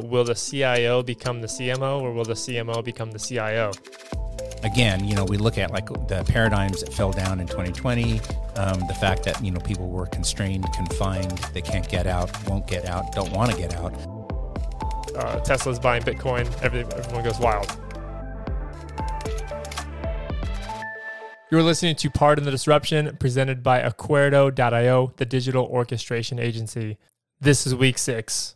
Will the CIO become the CMO or will the CMO become the CIO? Again, you know, we look at like the paradigms that fell down in 2020, um, the fact that, you know, people were constrained, confined, they can't get out, won't get out, don't want to get out. Uh, Tesla's buying Bitcoin, everyone goes wild. You're listening to Pardon the Disruption, presented by Acuerdo.io, the digital orchestration agency. This is week six.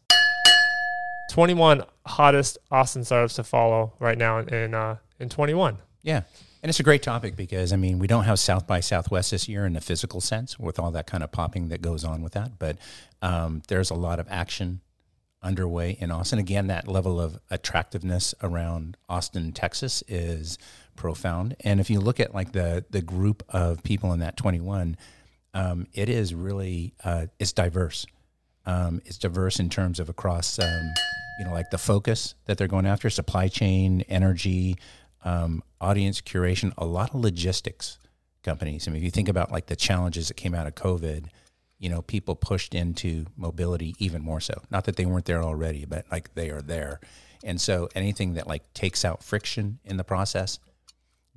21 hottest Austin startups to follow right now in uh, in 21. Yeah. And it's a great topic because, I mean, we don't have South by Southwest this year in the physical sense with all that kind of popping that goes on with that. But um, there's a lot of action underway in Austin. Again, that level of attractiveness around Austin, Texas is profound. And if you look at like the, the group of people in that 21, um, it is really, uh, it's diverse. Um, it's diverse in terms of across, um, you know, like the focus that they're going after, supply chain, energy, um, audience curation, a lot of logistics companies. I mean, if you think about like the challenges that came out of COVID, you know, people pushed into mobility even more so. Not that they weren't there already, but like they are there. And so anything that like takes out friction in the process,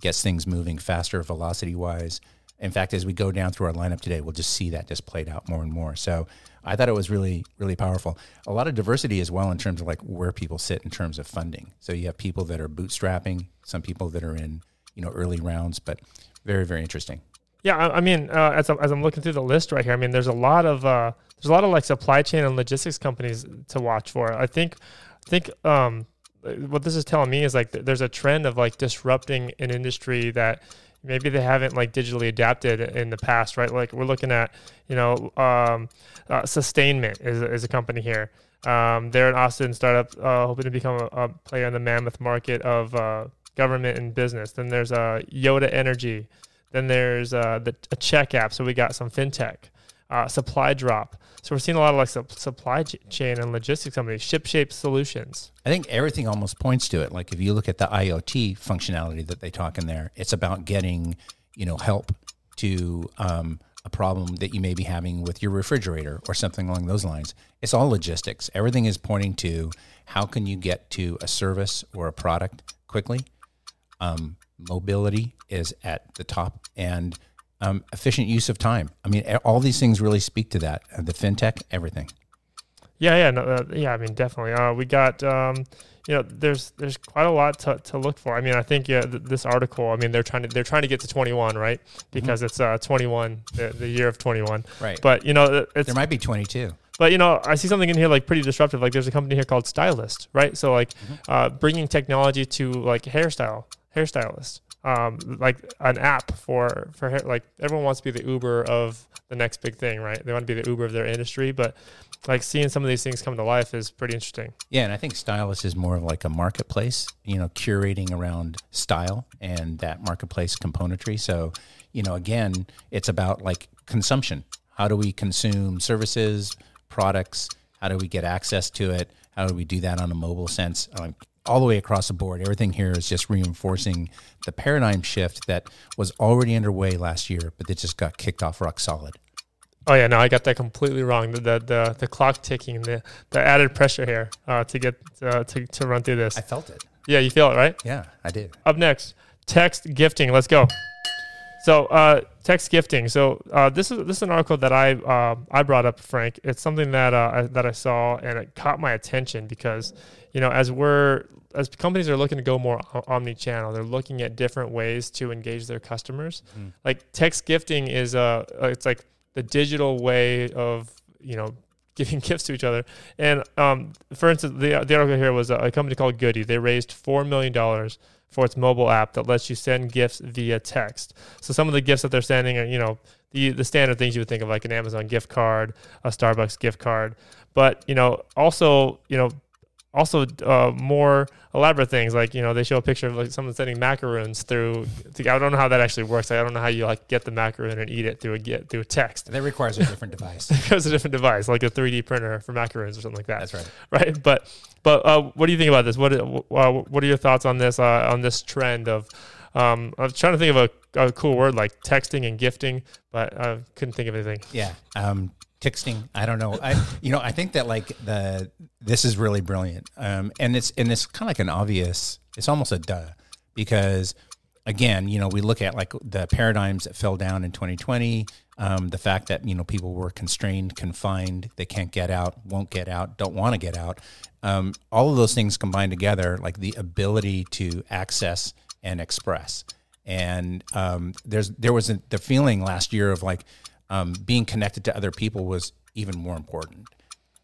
gets things moving faster velocity wise. In fact, as we go down through our lineup today, we'll just see that just played out more and more. So I thought it was really, really powerful. A lot of diversity as well in terms of like where people sit in terms of funding. So you have people that are bootstrapping, some people that are in, you know, early rounds, but very, very interesting. Yeah, I, mean, uh, as, I'm, as I'm looking through the list right here, I mean, there's a lot of uh, there's a lot of like supply chain and logistics companies to watch for. I think, I think um, what this is telling me is like there's a trend of like disrupting an industry that maybe they haven't like digitally adapted in the past, right? Like we're looking at, you know, um, uh, Sustainment is, is a company here. Um, they're an Austin startup uh, hoping to become a, a, player in the mammoth market of uh, government and business. Then there's uh, Yotta Energy. Then there's uh, the, a check app. So we got some fintech, uh, Supply Drop. So we're seeing a lot of like su- supply chain and logistics companies, ShipShape Solutions. I think everything almost points to it. Like if you look at the IoT functionality that they talk in there, it's about getting you know help to um, a problem that you may be having with your refrigerator or something along those lines. It's all logistics. Everything is pointing to how can you get to a service or a product quickly. Um, mobility is at the top and um, efficient use of time. I mean, all these things really speak to that. Uh, the fintech, everything. Yeah, yeah, no, uh, yeah. I mean, definitely. Uh, we got, um, you know, there's there's quite a lot to, to look for. I mean, I think yeah, th- this article. I mean, they're trying to they're trying to get to 21, right? Mm-hmm. Because mm-hmm. it's uh, 21, the, the year of 21. Right. But you know, there might be 22. But you know, I see something in here like pretty disruptive. Like there's a company here called Stylist, right? So like, mm-hmm. uh, bringing technology to like hairstyle hairstylist um, like an app for for like everyone wants to be the Uber of the next big thing, right? They want to be the Uber of their industry, but like seeing some of these things come to life is pretty interesting. Yeah, and I think Stylist is more of like a marketplace, you know, curating around style and that marketplace componentry. So, you know, again, it's about like consumption. How do we consume services, products? How do we get access to it? How do we do that on a mobile sense? Um, all the way across the board. Everything here is just reinforcing the paradigm shift that was already underway last year, but that just got kicked off rock solid. Oh yeah, no, I got that completely wrong. The the the, the clock ticking, the the added pressure here uh, to get uh, to to run through this. I felt it. Yeah, you feel it, right? Yeah, I did. Up next, text gifting. Let's go. So uh, text gifting. So uh, this is this is an article that I uh, I brought up, Frank. It's something that uh, I, that I saw and it caught my attention because you know as we're as companies are looking to go more omni-channel, they're looking at different ways to engage their customers. Mm. Like text gifting is a uh, it's like the digital way of you know giving gifts to each other. And um, for instance, the, the article here was a, a company called Goody. They raised four million dollars for its mobile app that lets you send gifts via text. So some of the gifts that they're sending are, you know, the the standard things you would think of like an Amazon gift card, a Starbucks gift card, but you know, also, you know, also uh, more elaborate things like you know they show a picture of like someone sending macaroons through I don't know how that actually works. I don't know how you like get the macaroon and eat it through a get through a text. That requires a different device. It requires a different device like a 3D printer for macaroons or something like that. That's right. Right? But but uh, what do you think about this? What uh, what are your thoughts on this uh, on this trend of um, I was trying to think of a, a, cool word like texting and gifting, but I couldn't think of anything. Yeah. Um, Texting. I don't know. I you know I think that like the this is really brilliant. Um, and it's and it's kind of like an obvious. It's almost a duh because again, you know, we look at like the paradigms that fell down in 2020. Um, the fact that you know people were constrained, confined, they can't get out, won't get out, don't want to get out. Um, all of those things combined together, like the ability to access and express. And um, there's there was a, the feeling last year of like um, being connected to other people was even more important.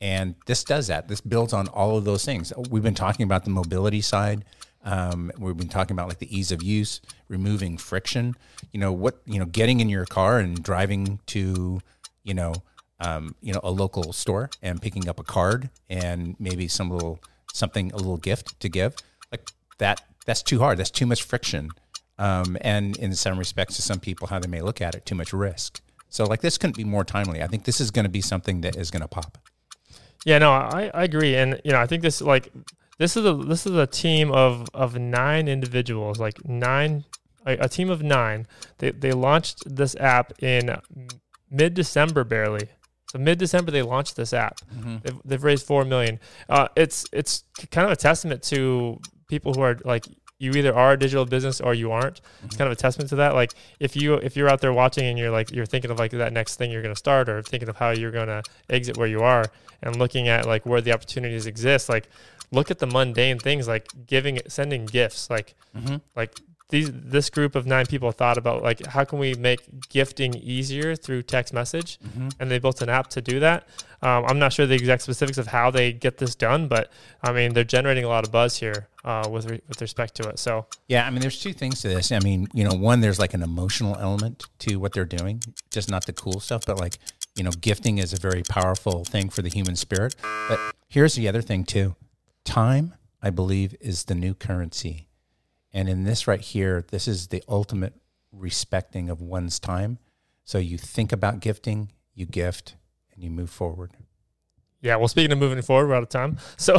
And this does that. This builds on all of those things. We've been talking about the mobility side. Um, we've been talking about like the ease of use, removing friction. You know what? You know, getting in your car and driving to, you know, um, you know, a local store and picking up a card and maybe some little something, a little gift to give. Like that. That's too hard. That's too much friction. Um, and in some respects, to some people, how they may look at it, too much risk. So like this couldn't be more timely. I think this is going to be something that is going to pop. Yeah, no, I, I agree, and you know, I think this like this is a this is a team of of nine individuals, like nine a, a team of nine. They they launched this app in mid December barely. So mid December they launched this app. Mm-hmm. They've, they've raised four million. Uh, it's it's kind of a testament to people who are like you either are a digital business or you aren't. Mm-hmm. It's kind of a testament to that. Like if you if you're out there watching and you're like you're thinking of like that next thing you're going to start or thinking of how you're going to exit where you are and looking at like where the opportunities exist, like look at the mundane things like giving sending gifts like mm-hmm. like these this group of nine people thought about like how can we make gifting easier through text message? Mm-hmm. and they built an app to do that. Um, i'm not sure the exact specifics of how they get this done but i mean they're generating a lot of buzz here uh, with re- with respect to it so. Yeah i mean there's two things to this. I mean you know one there's like an emotional element to what they're doing just not the cool stuff but like you know gifting is a very powerful thing for the human spirit. But here's the other thing too. Time i believe is the new currency and in this right here, this is the ultimate respecting of one's time. So you think about gifting, you gift, and you move forward. Yeah, well, speaking of moving forward, we're out of time. So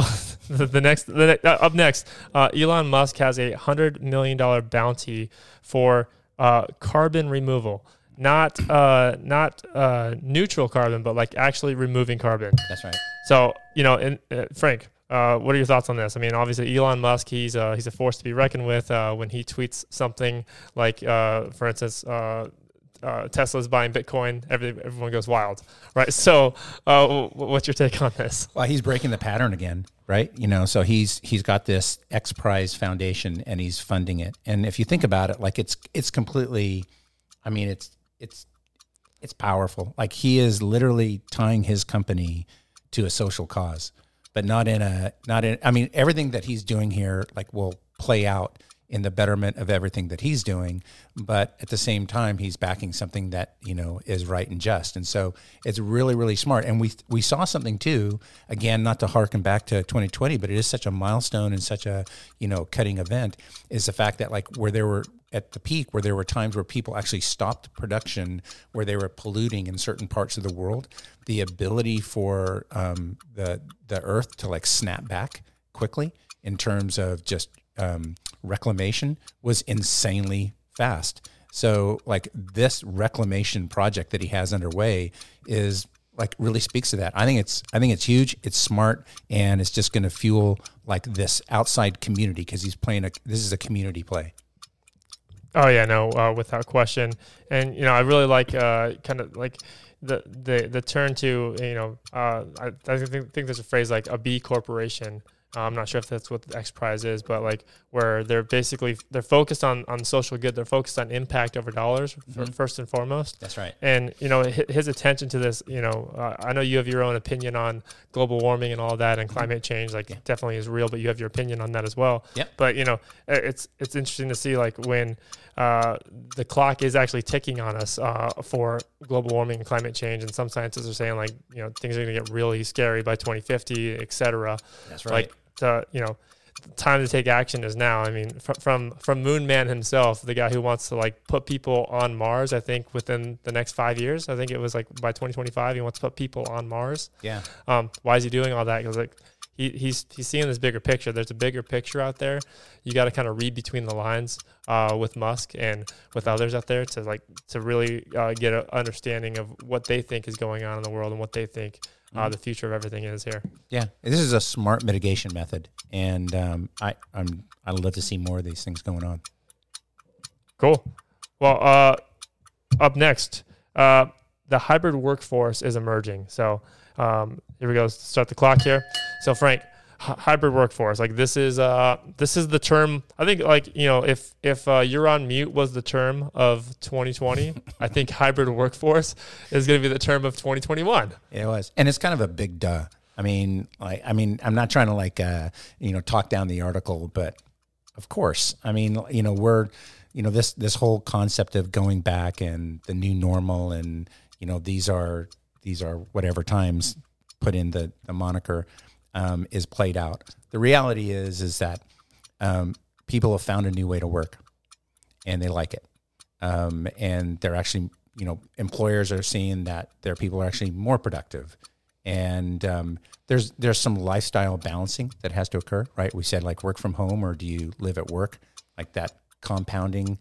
the, the next, the, uh, up next, uh, Elon Musk has a hundred million dollar bounty for uh, carbon removal, not uh, not uh, neutral carbon, but like actually removing carbon. That's right. So you know, in, uh, Frank, uh, what are your thoughts on this? I mean, obviously Elon Musk, he's uh, he's a force to be reckoned with. Uh, when he tweets something like, uh, for instance, uh, uh, Tesla's buying Bitcoin, every, everyone goes wild, right? So, what's your take on this? Well, he's breaking the pattern again, right? You know, so he's he's got this X Prize Foundation and he's funding it. And if you think about it, like it's it's completely, I mean, it's it's it's powerful. Like he is literally tying his company to a social cause but not in a not in. I mean, everything that he's doing here like will play out in the betterment of everything that he's doing but at the same time he's backing something that you know is right and just. And so it's really really smart. And we we saw something too again not to harken back to 2020 but it is such a milestone and such a you know cutting event is the fact that like where there were at the peak where there were times where people actually stopped production where they were polluting in certain parts of the world the ability for um, the the earth to like snap back quickly in terms of just um, reclamation was insanely fast so like this reclamation project that he has underway is like really speaks to that. I think it's I think it's huge. It's smart, and it's just going to fuel like this outside community because he's playing a. This is a community play. Oh yeah, no, uh, without question. And you know, I really like uh, kind of like the the the turn to you know, uh, I, I think, think there's a phrase like a B corporation uh, I'm not sure if that's what the X Prize is, but like where they're basically they're focused on on social good. They're focused on impact over dollars mm-hmm. first and foremost. That's right. And you know his attention to this. You know, uh, I know you have your own opinion on global warming and all that, and mm-hmm. climate change. Like yeah. definitely is real, but you have your opinion on that as well. Yeah. But you know, it's it's interesting to see like when uh, the clock is actually ticking on us uh, for global warming and climate change. And some scientists are saying like, you know, things are going to get really scary by 2050, et cetera. That's right. Like to you know time to take action is now. I mean, from, from from Moon Man himself, the guy who wants to like put people on Mars. I think within the next five years. I think it was like by 2025, he wants to put people on Mars. Yeah. Um, why is he doing all that? Because like he, he's he's seeing this bigger picture. There's a bigger picture out there. You got to kind of read between the lines uh, with Musk and with others out there to like to really uh, get an understanding of what they think is going on in the world and what they think uh, the future of everything is here. Yeah, this is a smart mitigation method, and um, I I'm I'd love to see more of these things going on. Cool. Well, uh, up next, uh, the hybrid workforce is emerging. So um, here we go. Start the clock here. So Frank, hybrid workforce. Like this is uh this is the term. I think like you know if if uh, you're on mute was the term of 2020, I think hybrid workforce is going to be the term of 2021. It was, and it's kind of a big duh. I mean, like, I mean, I'm not trying to like, uh, you know, talk down the article, but of course, I mean, you know, we're, you know, this this whole concept of going back and the new normal, and you know, these are these are whatever times put in the the moniker um, is played out. The reality is is that um, people have found a new way to work, and they like it, um, and they're actually, you know, employers are seeing that their people are actually more productive and um, there's there's some lifestyle balancing that has to occur, right? We said like work from home, or do you live at work? Like that compounding,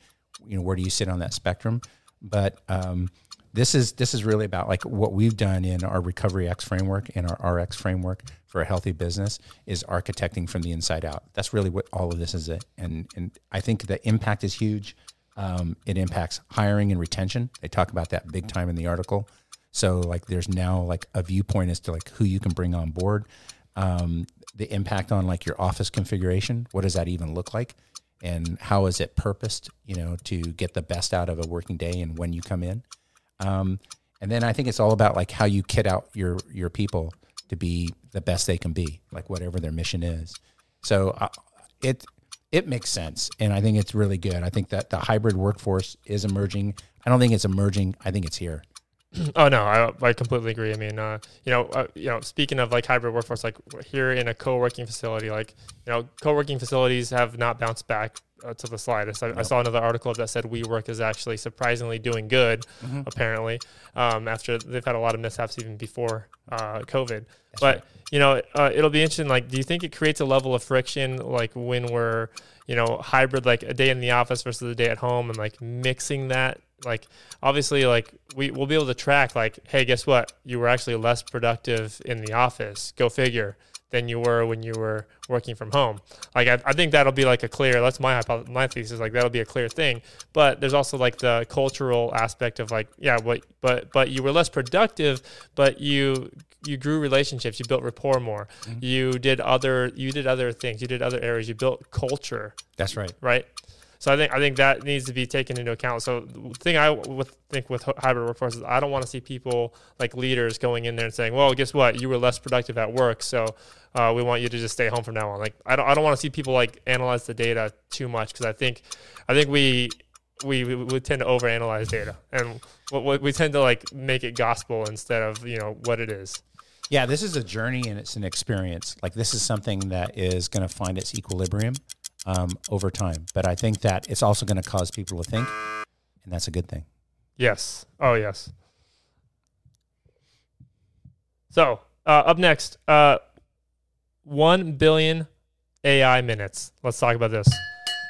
you know, where do you sit on that spectrum? But um, this is this is really about like what we've done in our Recovery X framework and our RX framework for a healthy business is architecting from the inside out. That's really what all of this is, it. and and I think the impact is huge. Um, it impacts hiring and retention. They talk about that big time in the article. So like there's now like a viewpoint as to like who you can bring on board, um, the impact on like your office configuration. What does that even look like, and how is it purposed? You know, to get the best out of a working day and when you come in. Um, and then I think it's all about like how you kit out your your people to be the best they can be, like whatever their mission is. So uh, it it makes sense, and I think it's really good. I think that the hybrid workforce is emerging. I don't think it's emerging. I think it's here. Oh no, I, I completely agree. I mean, uh, you know, uh, you know, speaking of like hybrid workforce, like here in a co-working facility, like you know, co-working facilities have not bounced back uh, to the slightest. I, I saw another article that said WeWork is actually surprisingly doing good, apparently, um, after they've had a lot of mishaps even before uh, COVID. but right. you know, uh, it'll be interesting. Like, do you think it creates a level of friction, like when we're, you know, hybrid, like a day in the office versus a day at home, and like mixing that? Like, obviously, like we will be able to track, like, hey, guess what? You were actually less productive in the office. Go figure. Than you were when you were working from home. Like I, I think that'll be like a clear. That's my hypo- my thesis. Like that'll be a clear thing. But there's also like the cultural aspect of like yeah, what but but you were less productive, but you you grew relationships. You built rapport more. Mm-hmm. You did other you did other things. You did other areas. You built culture That's right. right? So I think I think that needs to be taken into account. So the thing I would think with hybrid workforce is I don't want to see people like leaders going in there and saying, "Well, guess what? You were less productive at work, so uh, we want you to just stay home from now on." Like I don't I don't want to see people like analyze the data too much because I think I think we. We, we, we tend to overanalyze data, and we tend to like make it gospel instead of you know what it is. Yeah, this is a journey and it's an experience. Like this is something that is going to find its equilibrium um, over time. But I think that it's also going to cause people to think, and that's a good thing. Yes. Oh, yes. So, uh, up next, uh, 1 billion AI minutes. Let's talk about this.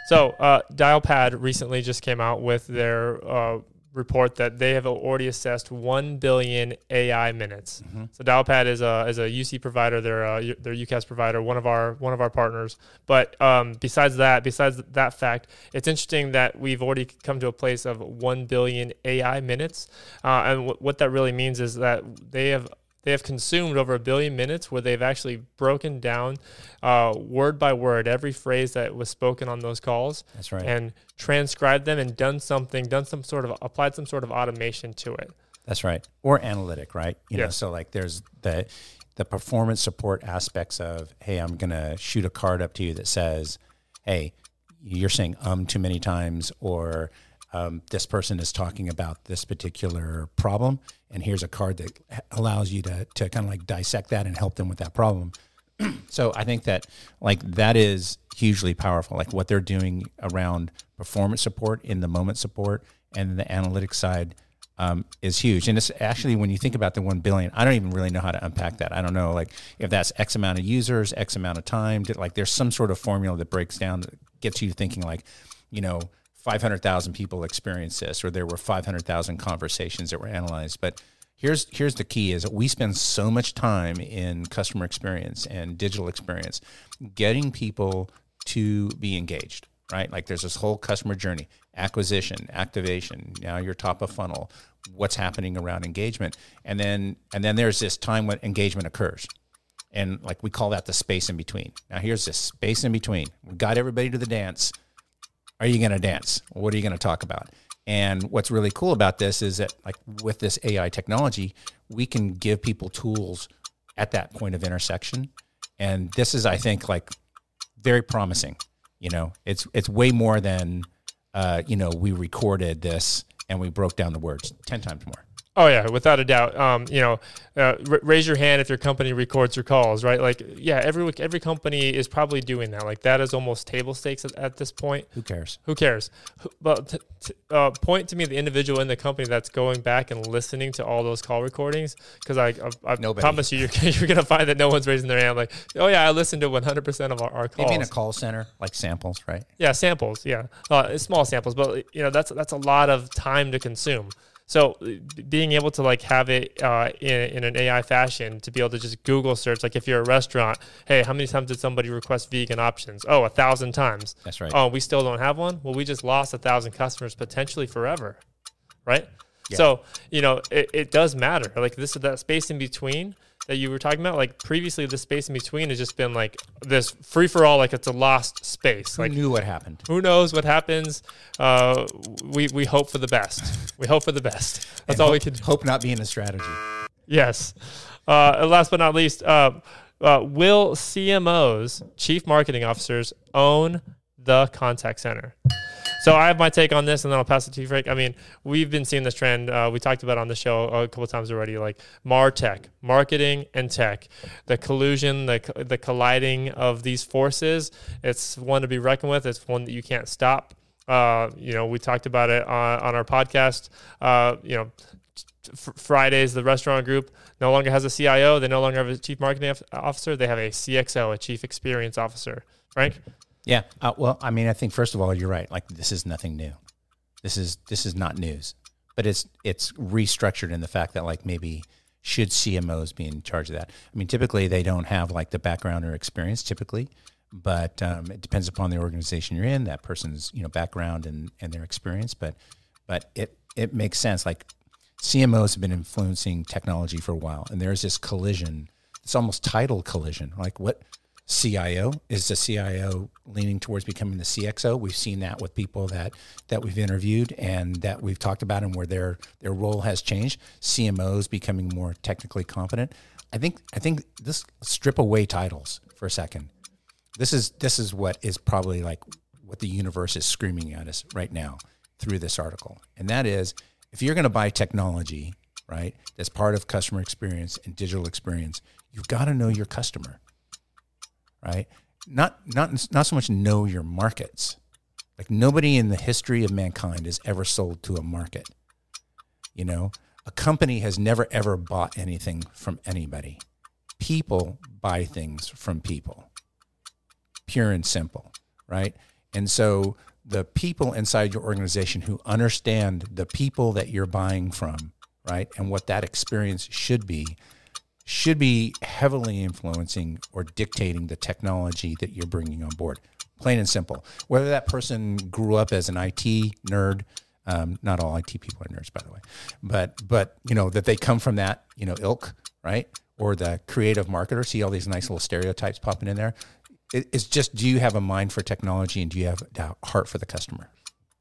So, uh, Dialpad recently just came out with their uh, report that they have already assessed 1 billion AI minutes. So, Dialpad is a, is a UC provider. They're a, they're UCaaS provider, one of our one of our partners. But um, besides that, besides that fact, it's interesting that we've already come to a place of 1 billion AI minutes. Uh, and w- what that really means is that they have they have consumed over a billion minutes where they've actually broken down uh, word by word every phrase that was spoken on those calls That's right. and transcribed them and done something, done some sort of applied some sort of automation to it. That's right. Or analytic, right? You know, so like there's the the performance support aspects of, hey, I'm gonna shoot a card up to you that says, hey, you're saying um too many times, or um, this person is talking about this particular problem, and here's a card that allows you to to kind of like dissect that and help them with that problem. so I think that like that is hugely powerful. Like what they're doing around performance support in the moment support and the analytics side um, is huge. And it's actually when you think about the one billion, I don't even really know how to unpack that. I don't know like if that's X amount of users, X amount of time. Like there's some sort of formula that breaks down that gets you thinking like, you know, 500,000 people experienced this, or there were 500,000 conversations that were analyzed. But here's here's the key: is that we spend so much time in customer experience and digital experience, getting people to be engaged. Right, like there's this whole customer journey: acquisition, activation. Now you're top of funnel. What's happening around engagement, and then and then there's this time when engagement occurs and like we call that the space in between. Now here's this space in between. We got everybody to the dance are you going to dance? What are you going to talk about? And what's really cool about this is that, like with this AI technology, we can give people tools at that point of intersection. And this is, I think, like very promising. You know, it's it's way more than, uh, you know, we recorded this and we broke down the words ten times more. Oh yeah, without a doubt. Um, you know, uh, r- raise your hand if your company records your calls, right? Like, yeah, every every company is probably doing that. Like, that is almost table stakes at, at this point. Who cares? Who cares? But t- t- uh, point to me the individual in the company that's going back and listening to all those call recordings, because I, I, I promise you, you're, you're gonna find that no one's raising their hand. Like, oh yeah, I listened to 100 percent of our, our calls. Maybe in a call center, like samples, right? Yeah, samples. Yeah, uh, small samples, but you know that's that's a lot of time to consume. So being able to like have it uh, in, in an AI fashion to be able to just Google search, like if you're a restaurant, hey, how many times did somebody request vegan options? Oh, a thousand times. That's right. Oh, we still don't have one. Well, we just lost a thousand customers potentially forever, right? Yeah. So you know it, it does matter. Like this is that space in between that you were talking about, like previously, the space in between has just been like this free for all, like it's a lost space. Who like knew what happened? Who knows what happens? Uh, we we hope for the best. We hope for the best. That's and all hope, we can. Hope not being a strategy. Yes. Uh, and last but not least, uh, uh will CMOs, chief marketing officers, own the contact center? So I have my take on this, and then I'll pass it to you, Frank. I mean, we've been seeing this trend. Uh, we talked about on the show a couple times already, like Martech, marketing and tech, the collusion, the the colliding of these forces. It's one to be reckoned with. It's one that you can't stop. Uh, you know, we talked about it on, on our podcast. Uh, you know, Fridays, the restaurant group no longer has a CIO. They no longer have a chief marketing officer. They have a CXO, a chief experience officer. Frank. Yeah. Uh, well, I mean, I think first of all, you're right. Like this is nothing new. This is this is not news, but it's it's restructured in the fact that like maybe should CMOs be in charge of that? I mean, typically they don't have like the background or experience typically, but um, it depends upon the organization you're in, that person's you know background and and their experience. But but it it makes sense. Like CMOs have been influencing technology for a while, and there's this collision. It's almost title collision. Like what CIO? Is the CIO leaning towards becoming the CXO? We've seen that with people that that we've interviewed and that we've talked about, and where their their role has changed. CMOs becoming more technically competent. I think I think this strip away titles for a second. This is this is what is probably like what the universe is screaming at us right now through this article, and that is if you're going to buy technology, right, that's part of customer experience and digital experience, you've got to know your customer right? Not not not so much know your markets. Like nobody in the history of mankind has ever sold to a market. You know, a company has never ever bought anything from anybody. People buy things from people. Pure and simple, right? And so the people inside your organization who understand the people that you're buying from, right? And what that experience should be should be heavily influencing or dictating the technology that you're bringing on board. Plain and simple. Whether that person grew up as an IT nerd, um, not all IT people are nerds, by the way, but but you know that they come from that you know ilk, right? Or the creative marketer. See all these nice little stereotypes popping in there. It, it's just, do you have a mind for technology and do you have a heart for the customer?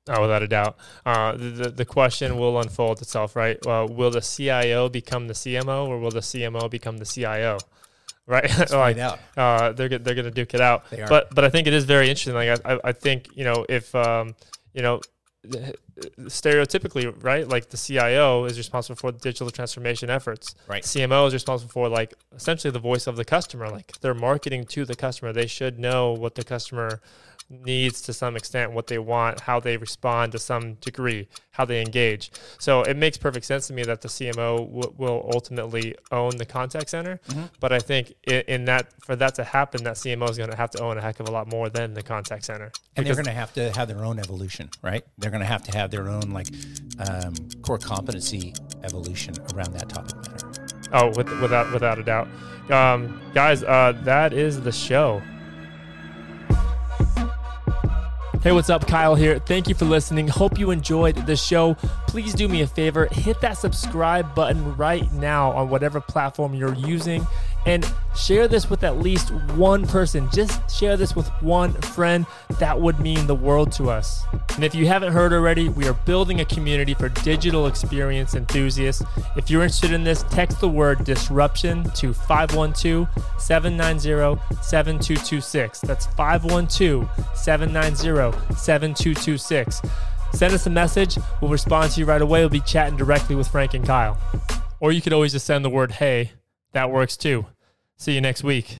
Oh, without a doubt. Uh, the, the question will unfold itself, right? Uh, will the CIO become the CMO or will the CMO become the CIO? Right? Like, out. Uh, they're, they're going to duke it out. They are. But, but I think it is very interesting. Like, I, I think, you know, if, um, you know, stereotypically, right? Like the CIO is responsible for the digital transformation efforts. Right. CMO is responsible for like essentially the voice of the customer. Like they're marketing to the customer. They should know what the customer needs to some extent, what they want, how they respond to some degree, how they engage. So it makes perfect sense to me that the CMO w- will ultimately own the contact center. Mm-hmm. But I think in, in, that for that to happen, that CMO is going to have to own a heck of a lot more than the contact center. And they're going to have to have their own evolution, right? They're going to have to have their own like um, core competency evolution around that topic matter. Oh, with, without without a doubt, um, guys. Uh, that is the show. Hey, what's up? Kyle here. Thank you for listening. Hope you enjoyed the show. Please do me a favor hit that subscribe button right now on whatever platform you're using and share this with at least one person. Just share this with one friend. That would mean the world to us. And if you haven't heard already, we are building a community for digital experience enthusiasts. If you're interested in this, text the word disruption to 512 790 7226. That's 512 790 7226. Send us a message. We'll respond to you right away. We'll be chatting directly with Frank and Kyle. Or you could always just send the word hey. That works too. See you next week.